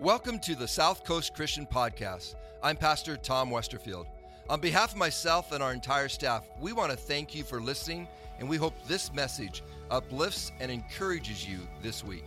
Welcome to the South Coast Christian Podcast. I'm Pastor Tom Westerfield. On behalf of myself and our entire staff, we want to thank you for listening, and we hope this message uplifts and encourages you this week.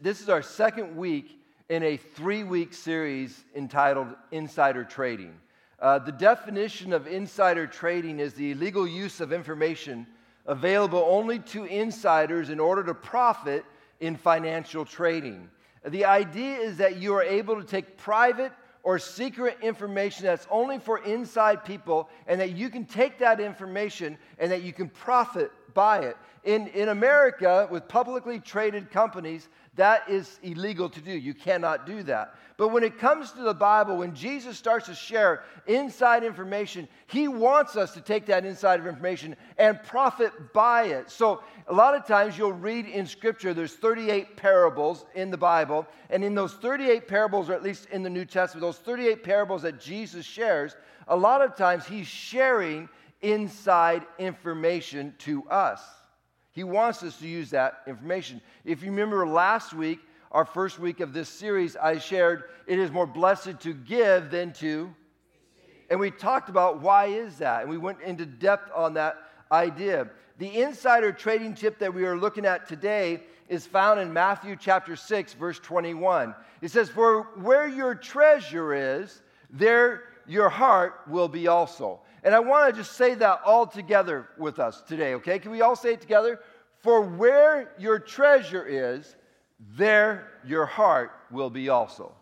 This is our second week in a three week series entitled Insider Trading. Uh, the definition of insider trading is the illegal use of information available only to insiders in order to profit in financial trading. The idea is that you are able to take private or secret information that's only for inside people, and that you can take that information and that you can profit by it. In, in America, with publicly traded companies, that is illegal to do. You cannot do that. But when it comes to the Bible, when Jesus starts to share inside information, he wants us to take that inside information and profit by it. So a lot of times you'll read in Scripture, there's 38 parables in the Bible. And in those 38 parables, or at least in the New Testament, those 38 parables that Jesus shares, a lot of times he's sharing inside information to us. He wants us to use that information. If you remember last week, our first week of this series, I shared it is more blessed to give than to. And we talked about why is that, and we went into depth on that idea. The insider trading tip that we are looking at today is found in Matthew chapter 6, verse 21. It says, For where your treasure is, there your heart will be also. And I want to just say that all together with us today, okay? Can we all say it together? For where your treasure is, there your heart will be also.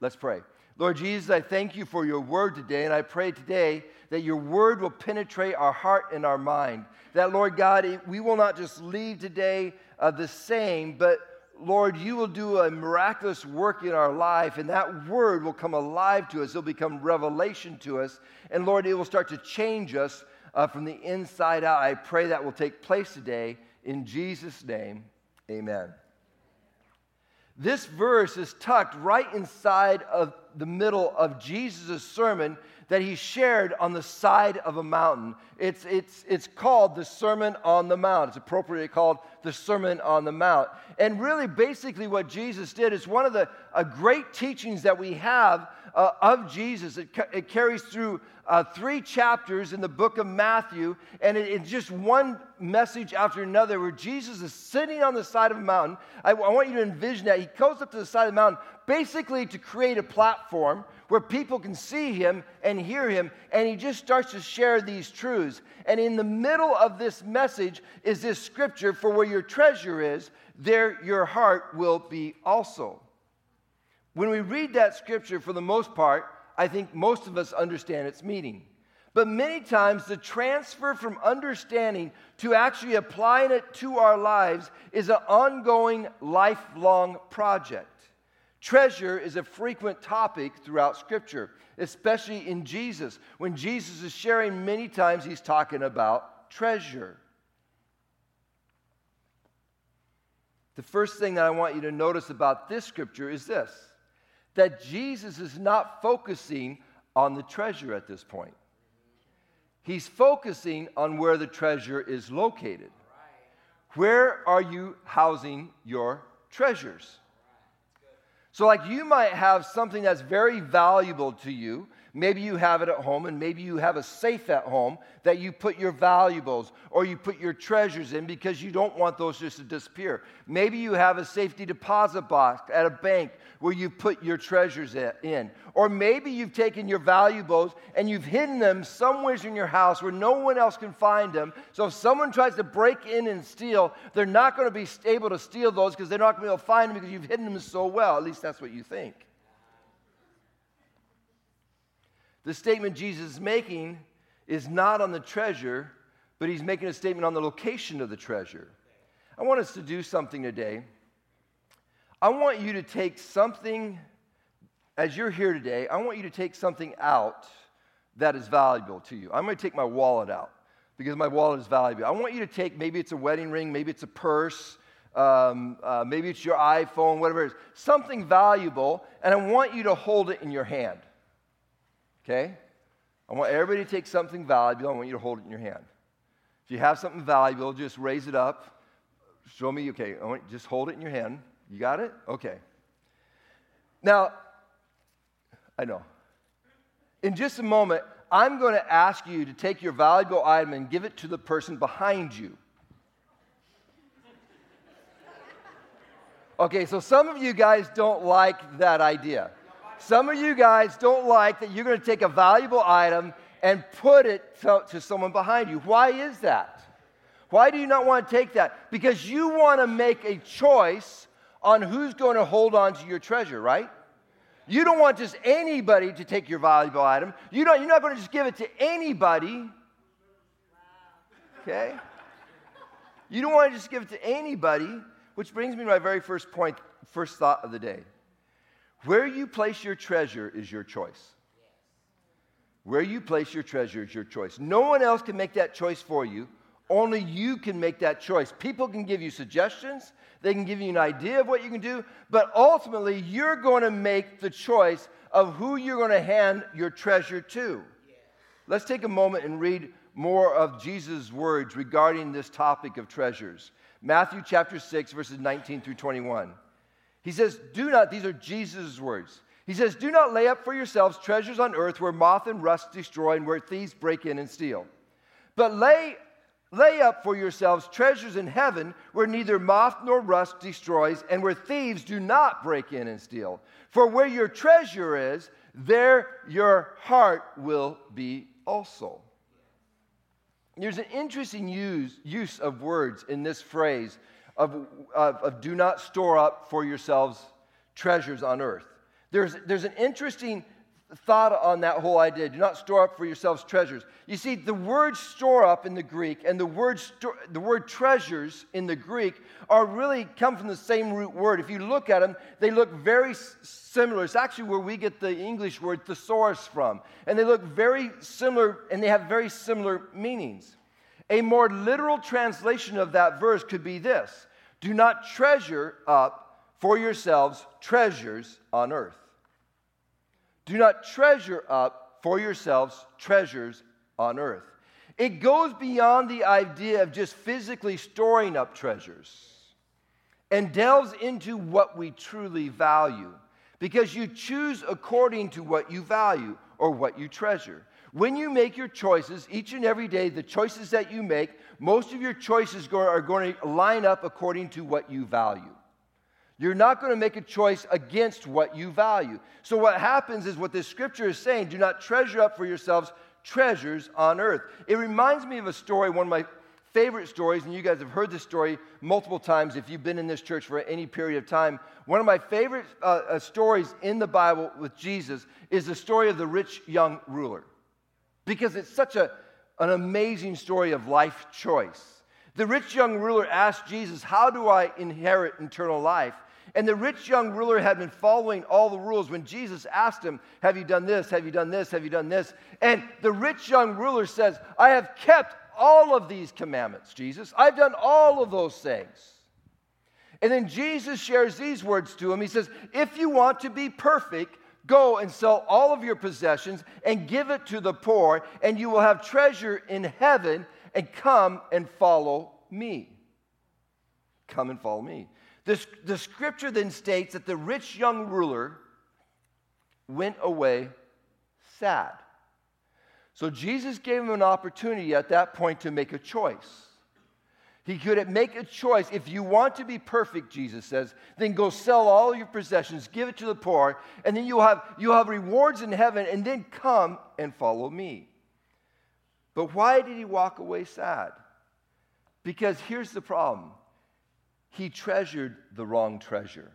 Let's pray. Lord Jesus, I thank you for your word today, and I pray today that your word will penetrate our heart and our mind. That, Lord God, we will not just leave today uh, the same, but Lord, you will do a miraculous work in our life, and that word will come alive to us. It'll become revelation to us. And Lord, it will start to change us uh, from the inside out. I pray that will take place today. In Jesus' name, amen. This verse is tucked right inside of the middle of Jesus' sermon that he shared on the side of a mountain. It's, it's, it's called the Sermon on the Mount. It's appropriately called the Sermon on the Mount. And really, basically, what Jesus did is one of the uh, great teachings that we have uh, of Jesus. It, ca- it carries through uh, three chapters in the book of Matthew, and it, it's just one message after another where Jesus is sitting on the side of a mountain. I, I want you to envision that. He goes up to the side of the mountain basically to create a platform where people can see him and hear him, and he just starts to share these truths. And in the middle of this message is this scripture for where your treasure is, there your heart will be also. When we read that scripture, for the most part, I think most of us understand its meaning. But many times, the transfer from understanding to actually applying it to our lives is an ongoing, lifelong project. Treasure is a frequent topic throughout Scripture, especially in Jesus. When Jesus is sharing, many times he's talking about treasure. The first thing that I want you to notice about this scripture is this that Jesus is not focusing on the treasure at this point. He's focusing on where the treasure is located. Where are you housing your treasures? So, like, you might have something that's very valuable to you. Maybe you have it at home, and maybe you have a safe at home that you put your valuables or you put your treasures in because you don't want those just to disappear. Maybe you have a safety deposit box at a bank where you put your treasures in. Or maybe you've taken your valuables and you've hidden them somewhere in your house where no one else can find them. So if someone tries to break in and steal, they're not going to be able to steal those because they're not going to be able to find them because you've hidden them so well. At least that's what you think. The statement Jesus is making is not on the treasure, but he's making a statement on the location of the treasure. I want us to do something today. I want you to take something, as you're here today, I want you to take something out that is valuable to you. I'm going to take my wallet out because my wallet is valuable. I want you to take maybe it's a wedding ring, maybe it's a purse, um, uh, maybe it's your iPhone, whatever it is, something valuable, and I want you to hold it in your hand. Okay? I want everybody to take something valuable. I want you to hold it in your hand. If you have something valuable, just raise it up. show me. Okay, I want, just hold it in your hand. You got it? Okay. Now, I know. In just a moment, I'm going to ask you to take your valuable item and give it to the person behind you. Okay, so some of you guys don't like that idea. Some of you guys don't like that you're going to take a valuable item and put it to, to, someone behind you. Why is that? Why do you not want to take that? Because you want to make a choice on who's going to hold on to your treasure, right? You don't want just anybody to take your valuable item. You don't, you're not going to just give it to anybody. Okay? You don't want to just give it to anybody, which brings me to my very first point, first thought of the day. Where you place your treasure is your choice. Where you place your treasure is your choice. No one else can make that choice for you. Only you can make that choice. People can give you suggestions, they can give you an idea of what you can do, but ultimately, you're going to make the choice of who you're going to hand your treasure to. Let's take a moment and read more of Jesus' words regarding this topic of treasures. Matthew chapter 6, verses 19 through 21. He says, Do not, these are Jesus' words. He says, Do not lay up for yourselves treasures on earth where moth and rust destroy and where thieves break in and steal. But lay Lay up for yourselves treasures in heaven where neither moth nor rust destroys and where thieves do not break in and steal. For where your treasure is, there your heart will be also. There's an interesting use, use of words in this phrase of, of, of do not store up for yourselves treasures on earth. There's, there's an interesting thought on that whole idea. Do not store up for yourselves treasures. You see, the word store up in the Greek and the word, the word treasures in the Greek are really come from the same root word. If you look at them, they look very similar. It's actually where we get the English word thesaurus from. And they look very similar and they have very similar meanings. A more literal translation of that verse could be this Do not treasure up for yourselves treasures on earth. Do not treasure up for yourselves treasures on earth. It goes beyond the idea of just physically storing up treasures and delves into what we truly value because you choose according to what you value or what you treasure. When you make your choices each and every day, the choices that you make, most of your choices are going to line up according to what you value. You're not going to make a choice against what you value. So, what happens is what this scripture is saying do not treasure up for yourselves treasures on earth. It reminds me of a story, one of my favorite stories, and you guys have heard this story multiple times if you've been in this church for any period of time. One of my favorite uh, uh, stories in the Bible with Jesus is the story of the rich young ruler, because it's such a, an amazing story of life choice. The rich young ruler asked Jesus, How do I inherit eternal life? And the rich young ruler had been following all the rules when Jesus asked him, Have you done this? Have you done this? Have you done this? And the rich young ruler says, I have kept all of these commandments, Jesus. I've done all of those things. And then Jesus shares these words to him. He says, If you want to be perfect, go and sell all of your possessions and give it to the poor, and you will have treasure in heaven, and come and follow me. Come and follow me. The, the scripture then states that the rich young ruler went away sad. So Jesus gave him an opportunity at that point to make a choice. He could make a choice. If you want to be perfect, Jesus says, then go sell all your possessions, give it to the poor, and then you'll have, you'll have rewards in heaven, and then come and follow me. But why did he walk away sad? Because here's the problem he treasured the wrong treasure.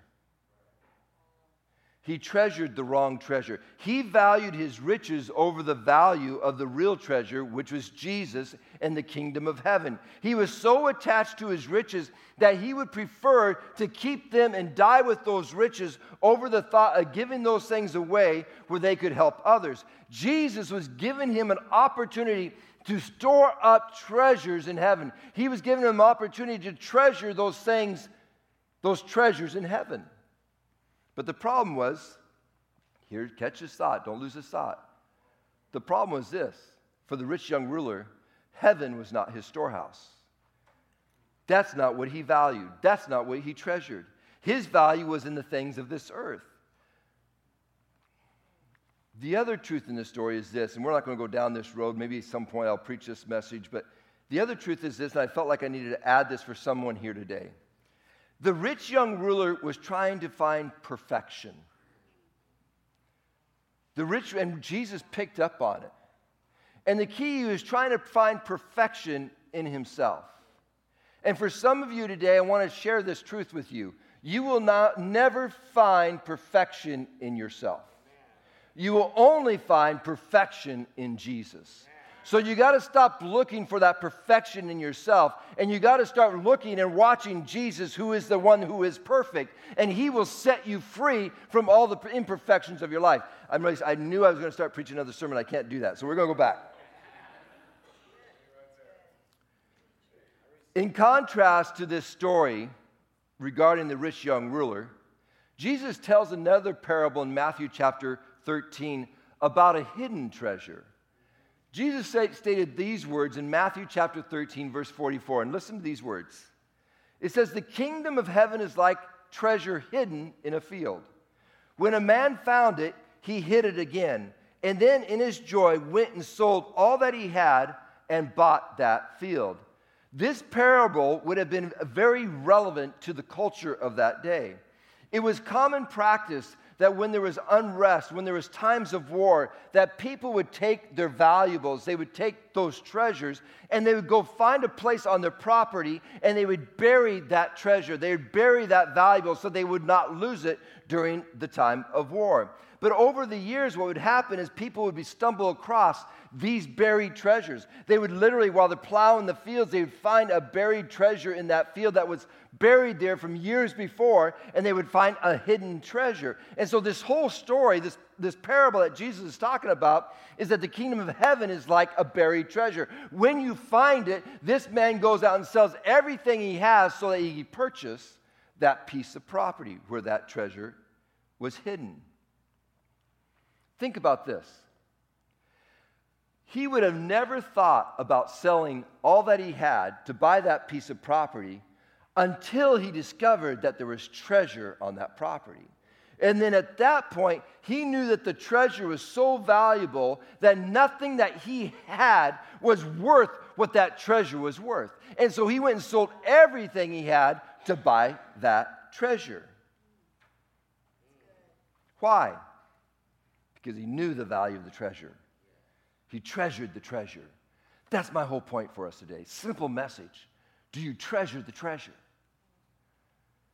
He treasured the wrong treasure. He valued his riches over the value of the real treasure, which was Jesus and the kingdom of heaven. He was so attached to his riches that he would prefer to keep them and die with those riches over the thought of giving those things away where they could help others. Jesus was giving him an opportunity to store up treasures in heaven. He was giving him an opportunity to treasure those things, those treasures in heaven. But the problem was, here, catch this thought, don't lose this thought. The problem was this for the rich young ruler, heaven was not his storehouse. That's not what he valued. That's not what he treasured. His value was in the things of this earth. The other truth in this story is this, and we're not going to go down this road. Maybe at some point I'll preach this message, but the other truth is this, and I felt like I needed to add this for someone here today. The rich young ruler was trying to find perfection. The rich, and Jesus picked up on it. And the key, was trying to find perfection in himself. And for some of you today, I want to share this truth with you. You will not, never find perfection in yourself. You will only find perfection in Jesus. So you got to stop looking for that perfection in yourself and you got to start looking and watching Jesus, who is the one who is perfect, and he will set you free from all the imperfections of your life. I'm really, I knew I was going to start preaching another sermon. I can't do that. So we're going to go back. In contrast to this story regarding the rich young ruler, Jesus tells another parable in Matthew chapter 13 about a hidden treasure. Jesus stated these words in Matthew chapter 13, verse 44. And listen to these words. It says, The kingdom of heaven is like treasure hidden in a field. When a man found it, he hid it again. And then in his joy went and sold all that he had and bought that field. This parable would have been very relevant to the culture of that day. It was common practice that when there was unrest, when there was times of war, that people would take their valuables, they would take those treasures, and they would go find a place on their property and they would bury that treasure. They would bury that valuable so they would not lose it during the time of war. But over the years, what would happen is people would be stumble across these buried treasures. They would literally, while they're plowing the fields, they would find a buried treasure in that field that was buried there from years before, and they would find a hidden treasure. And so, this whole story, this, this parable that Jesus is talking about, is that the kingdom of heaven is like a buried treasure. When you find it, this man goes out and sells everything he has so that he can purchase that piece of property where that treasure was hidden. Think about this. He would have never thought about selling all that he had to buy that piece of property until he discovered that there was treasure on that property. And then at that point, he knew that the treasure was so valuable that nothing that he had was worth what that treasure was worth. And so he went and sold everything he had to buy that treasure. Why? Because he knew the value of the treasure. He treasured the treasure. That's my whole point for us today. Simple message. Do you treasure the treasure?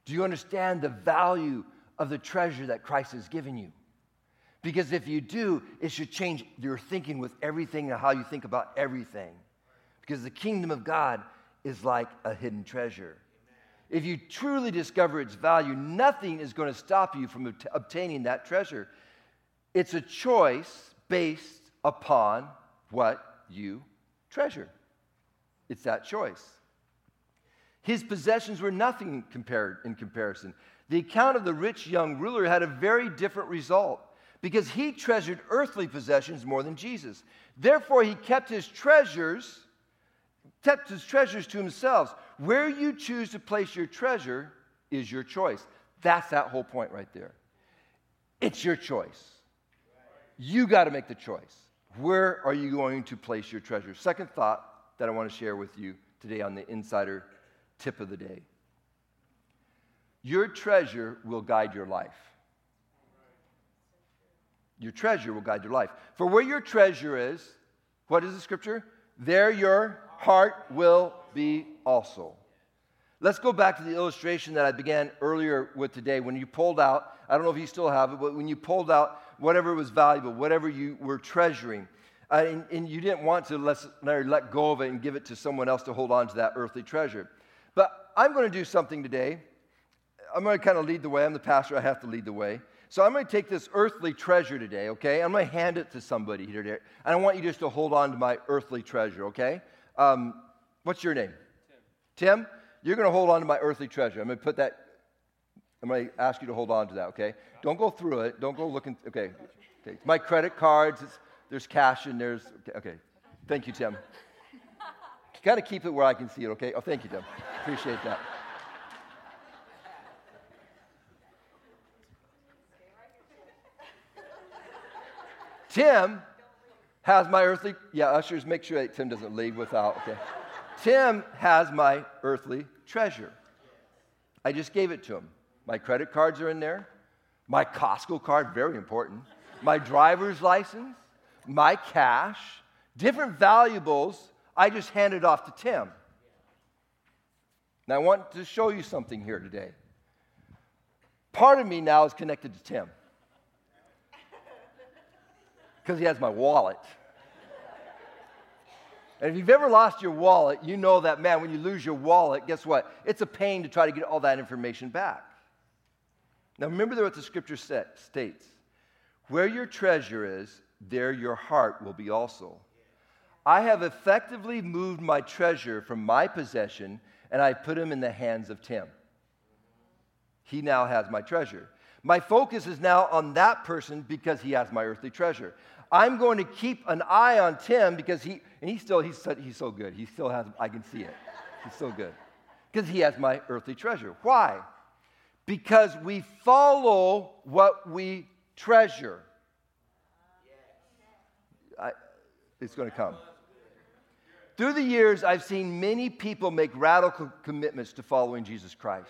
Do you understand the value of the treasure that Christ has given you? Because if you do, it should change your thinking with everything and how you think about everything. Because the kingdom of God is like a hidden treasure. If you truly discover its value, nothing is going to stop you from obtaining that treasure. It's a choice based upon what you treasure. It's that choice. His possessions were nothing compared, in comparison. The account of the rich young ruler had a very different result because he treasured earthly possessions more than Jesus. Therefore, he kept his treasures, kept his treasures to himself. Where you choose to place your treasure is your choice. That's that whole point right there. It's your choice. You got to make the choice. Where are you going to place your treasure? Second thought that I want to share with you today on the Insider tip of the day. Your treasure will guide your life. Your treasure will guide your life. For where your treasure is, what is the scripture? There your heart will be also. Let's go back to the illustration that I began earlier with today. When you pulled out, I don't know if you still have it, but when you pulled out whatever was valuable, whatever you were treasuring, uh, and, and, you didn't want to let, let go of it and give it to someone else to hold on to that earthly treasure. But I'm going to do something today. I'm going to kind of lead the way. I'm the pastor, I have to lead the way. So I'm going to take this earthly treasure today, okay? I'm going to hand it to somebody here today. And I want you just to hold on to my earthly treasure, okay? Um, what's your name? Tim. Tim, you're going to hold on to my earthly treasure. I'm going to put that, I'm going to ask you to hold on to that, okay? Don't go through it. Don't go looking, okay. okay. My credit cards, there's cash in there's, okay. okay. Thank you, Tim. Got to keep it where I can see it, okay? Oh, thank you, Tim. Appreciate that. Tim has my earthly, yeah, ushers, make sure that Tim doesn't leave without, okay. Tim has my earthly treasure. I just gave it to him. My credit cards are in there, my Costco card, very important, my driver's license, my cash, different valuables. I just handed off to Tim. Now, I want to show you something here today. Part of me now is connected to Tim because he has my wallet. And if you've ever lost your wallet, you know that, man, when you lose your wallet, guess what? It's a pain to try to get all that information back. Now, remember what the scripture states where your treasure is, there your heart will be also. I have effectively moved my treasure from my possession and I put him in the hands of Tim. He now has my treasure. My focus is now on that person because he has my earthly treasure. I'm going to keep an eye on Tim because he, and he's still, he's so, he's so good. He still has, I can see it. He's so good. Because he has my earthly treasure. Why? Because we follow what we treasure. I, it's going to come. Through the years, I've seen many people make radical commitments to following Jesus Christ.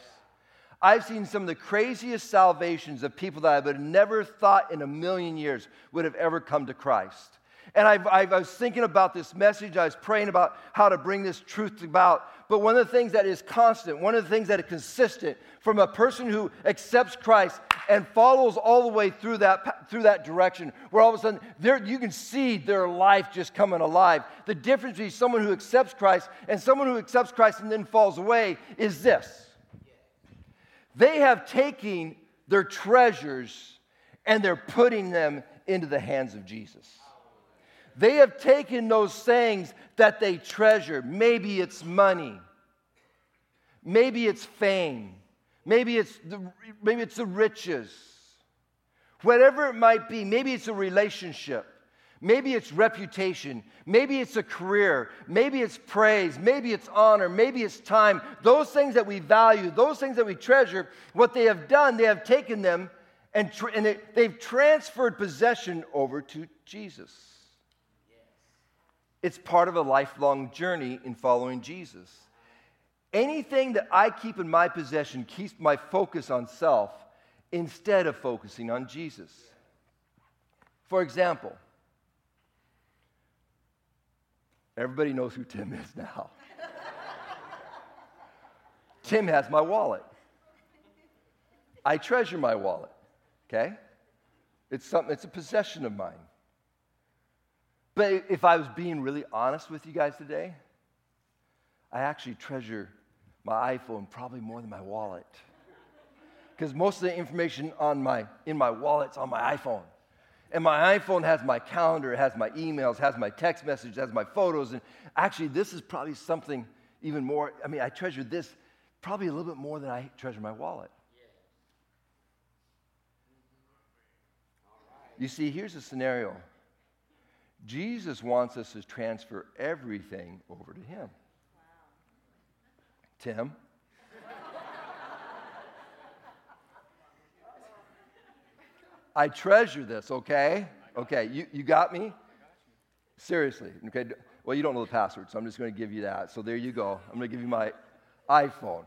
I've seen some of the craziest salvations of people that I would have never thought in a million years would have ever come to Christ. And I've, I've, i was thinking about this message. I was praying about how to bring this truth about. But one of the things that is constant, one of the things that is consistent from a person who accepts Christ and follows all the way through that, through that direction, where all of a sudden there, you can see their life just coming alive. The difference between someone who accepts Christ and someone who accepts Christ and then falls away is this they have taken their treasures and they're putting them into the hands of Jesus. They have taken those things that they treasure. Maybe it's money. Maybe it's fame. Maybe it's the, maybe it's the riches. Whatever it might be, maybe it's a relationship. Maybe it's reputation. Maybe it's a career. Maybe it's praise. Maybe it's honor. Maybe it's time. Those things that we value, those things that we treasure, what they have done, they have taken them and, tr- and they, they've transferred possession over to Jesus. It's part of a lifelong journey in following Jesus. Anything that I keep in my possession keeps my focus on self instead of focusing on Jesus. For example, Everybody knows who Tim is now. Tim has my wallet. I treasure my wallet, okay? It's something, it's a possession of mine. But if I was being really honest with you guys today, I actually treasure my iPhone probably more than my wallet. Because most of the information on my, in my wallet's on my iPhone. And my iPhone has my calendar, it has my emails, has my text message, has my photos. And actually, this is probably something even more. I mean, I treasure this probably a little bit more than I treasure my wallet. You see, here's a scenario Jesus wants us to transfer everything over to Him. Tim? I treasure this, okay? Okay, you, you got me? Seriously, okay? Well, you don't know the password, so I'm just going to give you that. So there you go. I'm going to give you my iPhone.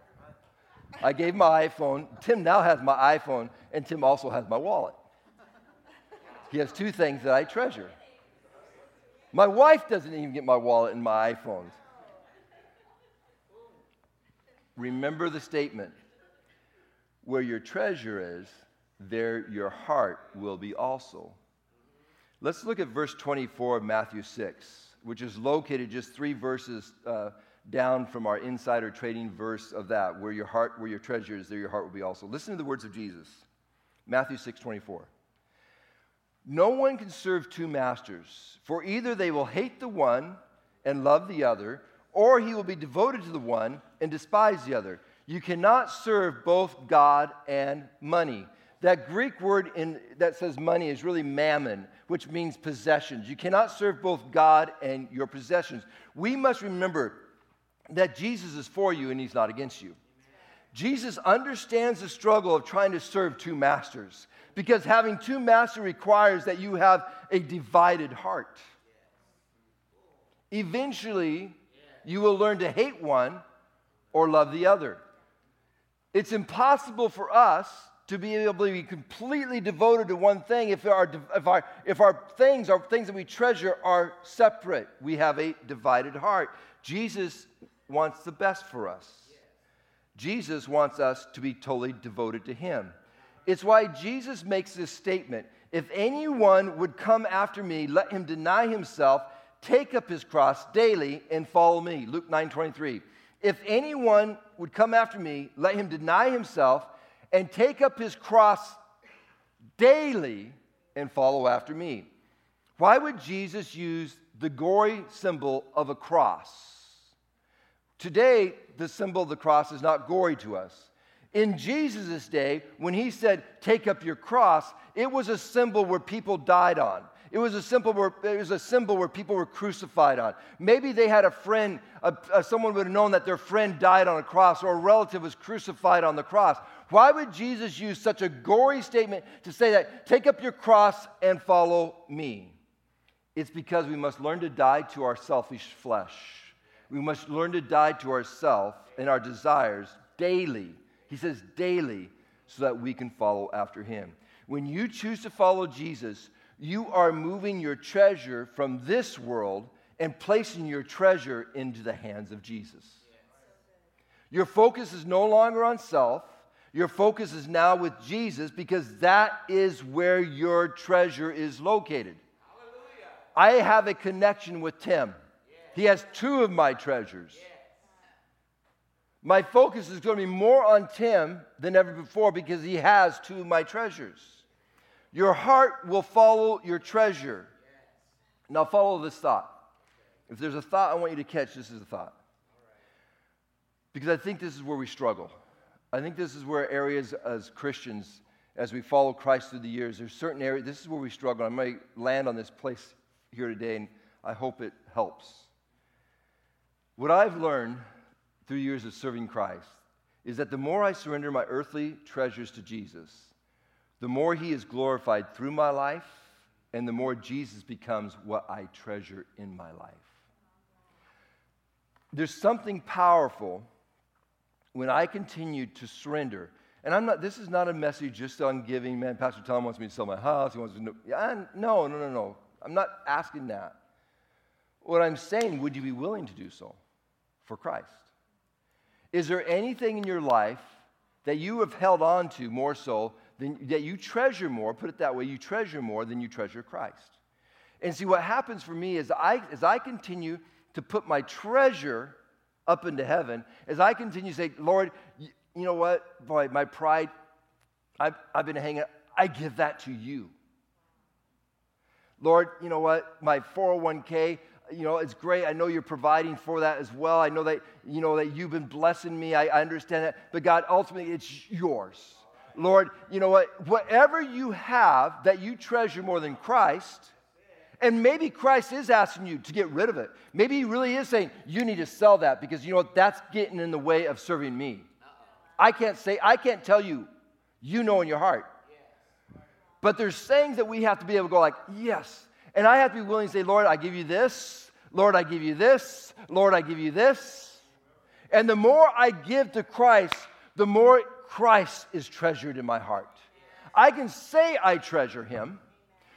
I gave my iPhone. Tim now has my iPhone, and Tim also has my wallet. He has two things that I treasure. My wife doesn't even get my wallet and my iPhones. Remember the statement where your treasure is, there your heart will be also. Let's look at verse 24 of Matthew 6, which is located just three verses uh, down from our insider trading verse of that, where your heart, where your treasure is, there your heart will be also. Listen to the words of Jesus. Matthew 6, 24. No one can serve two masters, for either they will hate the one and love the other, or he will be devoted to the one and despise the other. You cannot serve both God and money. That Greek word in, that says money is really mammon, which means possessions. You cannot serve both God and your possessions. We must remember that Jesus is for you and he's not against you. Jesus understands the struggle of trying to serve two masters because having two masters requires that you have a divided heart. Eventually, you will learn to hate one or love the other. It's impossible for us to be able to be completely devoted to one thing if our, if our, if our things, our things that we treasure, are separate. We have a divided heart. Jesus wants the best for us. Jesus wants us to be totally devoted to Him. It's why Jesus makes this statement If anyone would come after me, let him deny himself, take up his cross daily, and follow me. Luke 9 23. If anyone would come after me, let him deny himself and take up his cross daily and follow after me. Why would Jesus use the gory symbol of a cross? Today, the symbol of the cross is not gory to us. In Jesus' day, when he said, Take up your cross, it was a symbol where people died on. It was a symbol where, it was a symbol where people were crucified on. Maybe they had a friend, a, a, someone would have known that their friend died on a cross or a relative was crucified on the cross. Why would Jesus use such a gory statement to say that, take up your cross and follow me? It's because we must learn to die to our selfish flesh. We must learn to die to ourselves and our desires daily. He says daily, so that we can follow after him. When you choose to follow Jesus, you are moving your treasure from this world and placing your treasure into the hands of Jesus. Your focus is no longer on self. Your focus is now with Jesus because that is where your treasure is located. Hallelujah. I have a connection with Tim. He has two of my treasures. My focus is going to be more on Tim than ever before because he has two of my treasures. Your heart will follow your treasure. Now, follow this thought. If there's a thought I want you to catch, this is the thought. Because I think this is where we struggle. I think this is where areas as Christians, as we follow Christ through the years, there's certain areas, this is where we struggle. I might land on this place here today, and I hope it helps. What I've learned through years of serving Christ is that the more I surrender my earthly treasures to Jesus, the more he is glorified through my life, and the more Jesus becomes what I treasure in my life. There's something powerful when I continue to surrender. And I'm not, this is not a message just on giving. Man, Pastor Tom wants me to sell my house. He wants to know. No, no, no, no. I'm not asking that. What I'm saying, would you be willing to do so for Christ? Is there anything in your life that you have held on to more so than, that you treasure more, put it that way, you treasure more than you treasure Christ. And see, what happens for me is I, as I continue to put my treasure up into heaven, as I continue to say, Lord, you, you know what, boy, my pride, I've, I've been hanging, I give that to you. Lord, you know what, my 401k, you know, it's great. I know you're providing for that as well. I know that, you know, that you've been blessing me. I, I understand that. But God, ultimately, it's yours. Lord, you know what? Whatever you have that you treasure more than Christ, and maybe Christ is asking you to get rid of it. Maybe he really is saying, you need to sell that because you know what? That's getting in the way of serving me. I can't say, I can't tell you, you know in your heart. But there's things that we have to be able to go like, yes. And I have to be willing to say, Lord, I give you this. Lord, I give you this. Lord, I give you this. And the more I give to Christ, the more Christ is treasured in my heart. I can say I treasure him.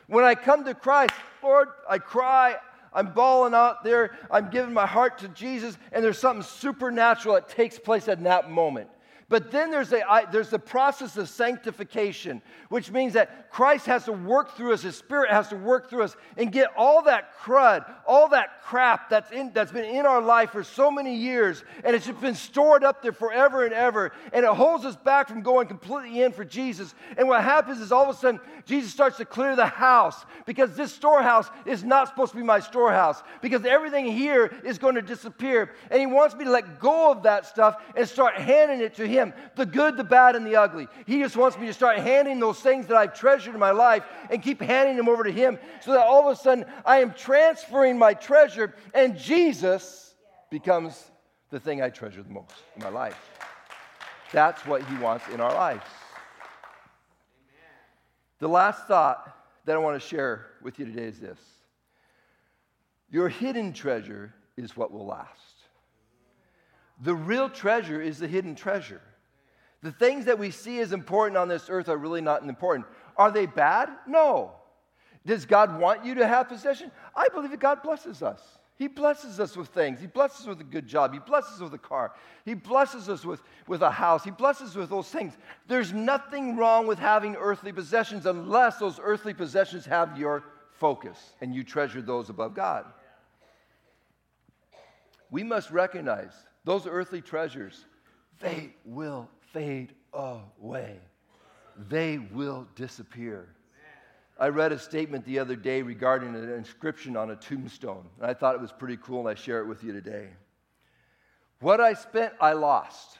When I come to Christ, Lord, I cry, I'm bawling out there, I'm giving my heart to Jesus, and there's something supernatural that takes place at that moment. But then there's, a, I, there's the process of sanctification, which means that Christ has to work through us, His Spirit has to work through us and get all that crud, all that crap that's, in, that's been in our life for so many years, and it's just been stored up there forever and ever, and it holds us back from going completely in for Jesus. And what happens is all of a sudden, Jesus starts to clear the house because this storehouse is not supposed to be my storehouse because everything here is going to disappear. And He wants me to let go of that stuff and start handing it to Him him the good, the bad, and the ugly. He just wants me to start handing those things that I've treasured in my life and keep handing them over to Him so that all of a sudden I am transferring my treasure and Jesus becomes the thing I treasure the most in my life. That's what He wants in our lives. The last thought that I want to share with you today is this Your hidden treasure is what will last. The real treasure is the hidden treasure. The things that we see as important on this earth are really not important. Are they bad? No. Does God want you to have possession? I believe that God blesses us. He blesses us with things. He blesses us with a good job. He blesses us with a car. He blesses us with, with a house. He blesses us with those things. There's nothing wrong with having earthly possessions unless those earthly possessions have your focus and you treasure those above God. We must recognize those earthly treasures, they will fade away, they will disappear. I read a statement the other day regarding an inscription on a tombstone, and I thought it was pretty cool, and I share it with you today. What I spent, I lost.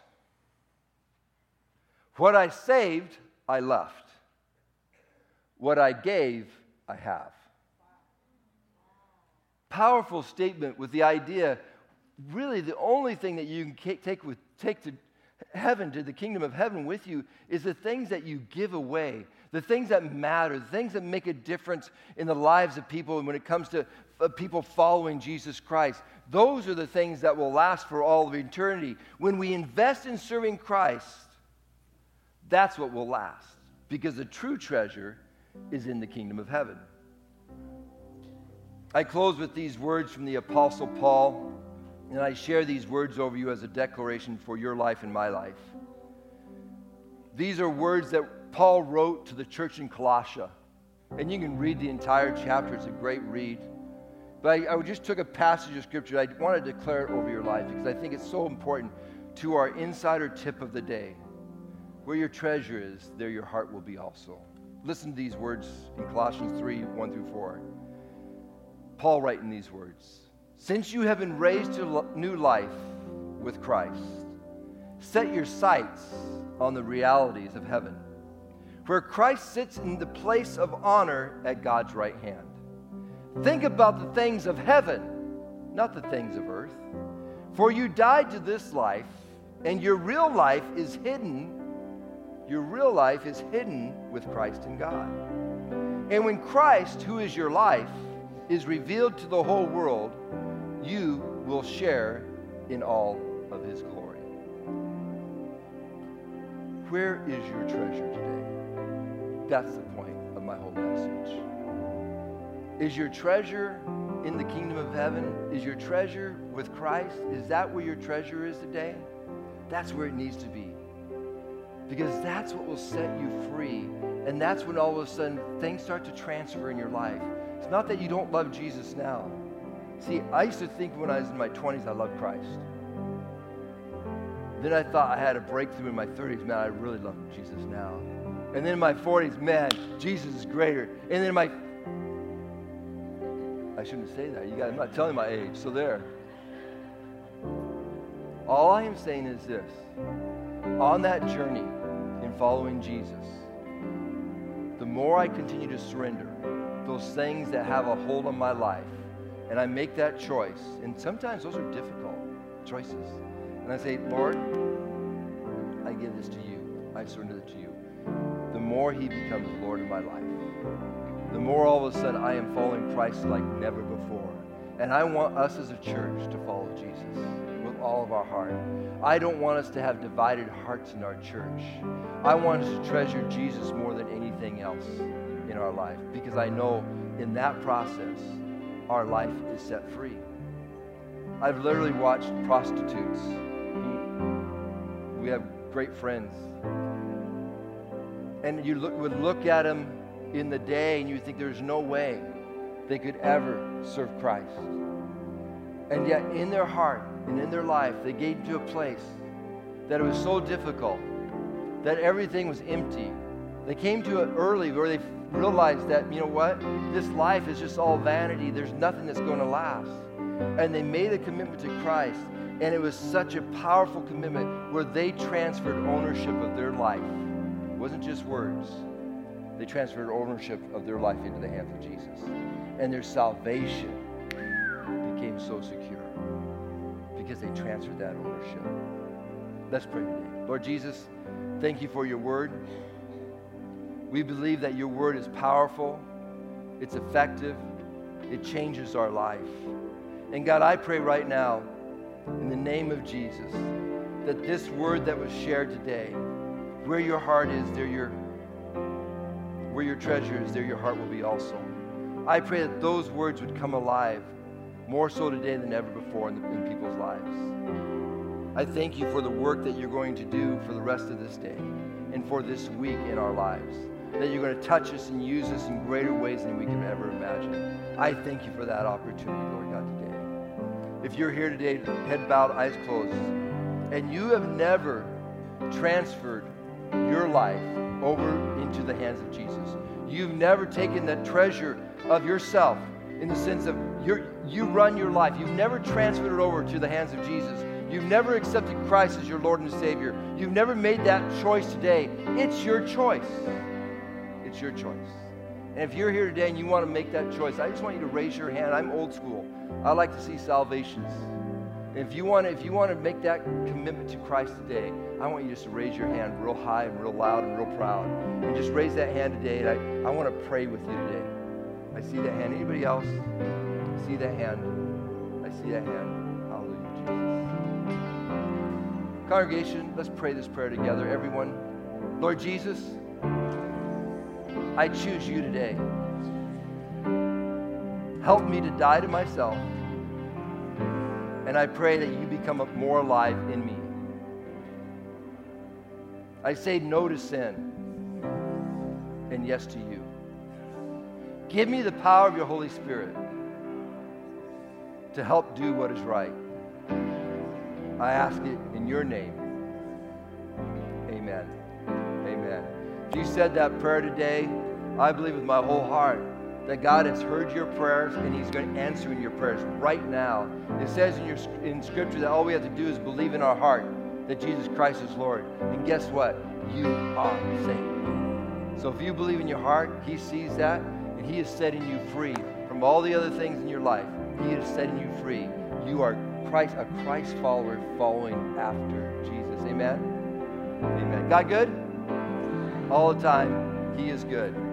What I saved, I left. What I gave, I have. Powerful statement with the idea really the only thing that you can take, with, take to heaven, to the kingdom of heaven with you, is the things that you give away, the things that matter, the things that make a difference in the lives of people and when it comes to uh, people following Jesus Christ. Those are the things that will last for all of eternity. When we invest in serving Christ, that's what will last because the true treasure is in the kingdom of heaven. I close with these words from the Apostle Paul, and I share these words over you as a declaration for your life and my life. These are words that Paul wrote to the church in Colossia. And you can read the entire chapter, it's a great read. But I, I just took a passage of scripture. I want to declare it over your life because I think it's so important to our insider tip of the day. Where your treasure is, there your heart will be also. Listen to these words in Colossians 3 1 through 4. Paul writing these words Since you have been raised to new life with Christ, set your sights on the realities of heaven where Christ sits in the place of honor at God's right hand. Think about the things of heaven, not the things of earth. For you died to this life, and your real life is hidden. Your real life is hidden with Christ in God. And when Christ, who is your life, is revealed to the whole world, you will share in all of his glory. Where is your treasure today? That's the point of my whole message. Is your treasure in the kingdom of heaven? Is your treasure with Christ? Is that where your treasure is today? That's where it needs to be. Because that's what will set you free. And that's when all of a sudden things start to transfer in your life. It's not that you don't love Jesus now. See, I used to think when I was in my 20s I loved Christ. Then I thought I had a breakthrough in my 30s. Man, I really love Jesus now. And then in my 40s, man, Jesus is greater. And then in my I shouldn't say that. You got I'm not telling my age, so there. All I am saying is this. On that journey in following Jesus, the more I continue to surrender those things that have a hold on my life, and I make that choice, and sometimes those are difficult choices. And I say, Lord, I give this to you. I surrender it to you the more he becomes Lord of my life. The more all of a sudden I am following Christ like never before. And I want us as a church to follow Jesus with all of our heart. I don't want us to have divided hearts in our church. I want us to treasure Jesus more than anything else in our life because I know in that process our life is set free. I've literally watched prostitutes. We have great friends and you look, would look at them in the day and you think there's no way they could ever serve Christ. And yet, in their heart and in their life, they gave to a place that it was so difficult, that everything was empty. They came to it early where they realized that, you know what, this life is just all vanity. There's nothing that's going to last. And they made a commitment to Christ. And it was such a powerful commitment where they transferred ownership of their life it wasn't just words. They transferred ownership of their life into the hands of Jesus. And their salvation became so secure because they transferred that ownership. Let's pray today. Lord Jesus, thank you for your word. We believe that your word is powerful, it's effective, it changes our life. And God, I pray right now, in the name of Jesus, that this word that was shared today, where your heart is, there your where your treasure is, there your heart will be also. I pray that those words would come alive more so today than ever before in, the, in people's lives. I thank you for the work that you're going to do for the rest of this day and for this week in our lives. That you're going to touch us and use us in greater ways than we can ever imagine. I thank you for that opportunity, Lord God, today. If you're here today, head bowed, eyes closed, and you have never transferred your life over into the hands of Jesus, you've never taken the treasure of yourself in the sense of you you run your life. You've never transferred it over to the hands of Jesus. You've never accepted Christ as your Lord and Savior. You've never made that choice today. It's your choice. Your choice. And if you're here today and you want to make that choice, I just want you to raise your hand. I'm old school. I like to see salvations. If you want to, if you want to make that commitment to Christ today, I want you just to raise your hand real high and real loud and real proud. And just raise that hand today. And I, I want to pray with you today. I see that hand. Anybody else? I see that hand. I see that hand. Hallelujah, Jesus. Congregation, let's pray this prayer together. Everyone, Lord Jesus, I choose you today. Help me to die to myself. And I pray that you become more alive in me. I say no to sin and yes to you. Give me the power of your Holy Spirit to help do what is right. I ask it in your name. Amen. Amen. If you said that prayer today, I believe with my whole heart that God has heard your prayers and He's going to answer in your prayers right now. It says in, your, in Scripture that all we have to do is believe in our heart that Jesus Christ is Lord. And guess what? You are saved. So if you believe in your heart, He sees that and He is setting you free from all the other things in your life. He is setting you free. You are Christ, a Christ follower following after Jesus. Amen? Amen. God good? All the time. He is good.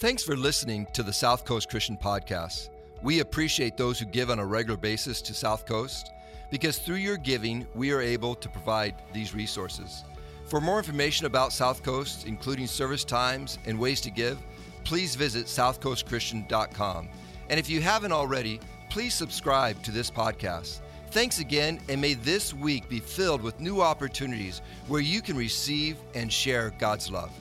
Thanks for listening to the South Coast Christian Podcast. We appreciate those who give on a regular basis to South Coast because through your giving, we are able to provide these resources. For more information about South Coast, including service times and ways to give, please visit southcoastchristian.com. And if you haven't already, please subscribe to this podcast. Thanks again, and may this week be filled with new opportunities where you can receive and share God's love.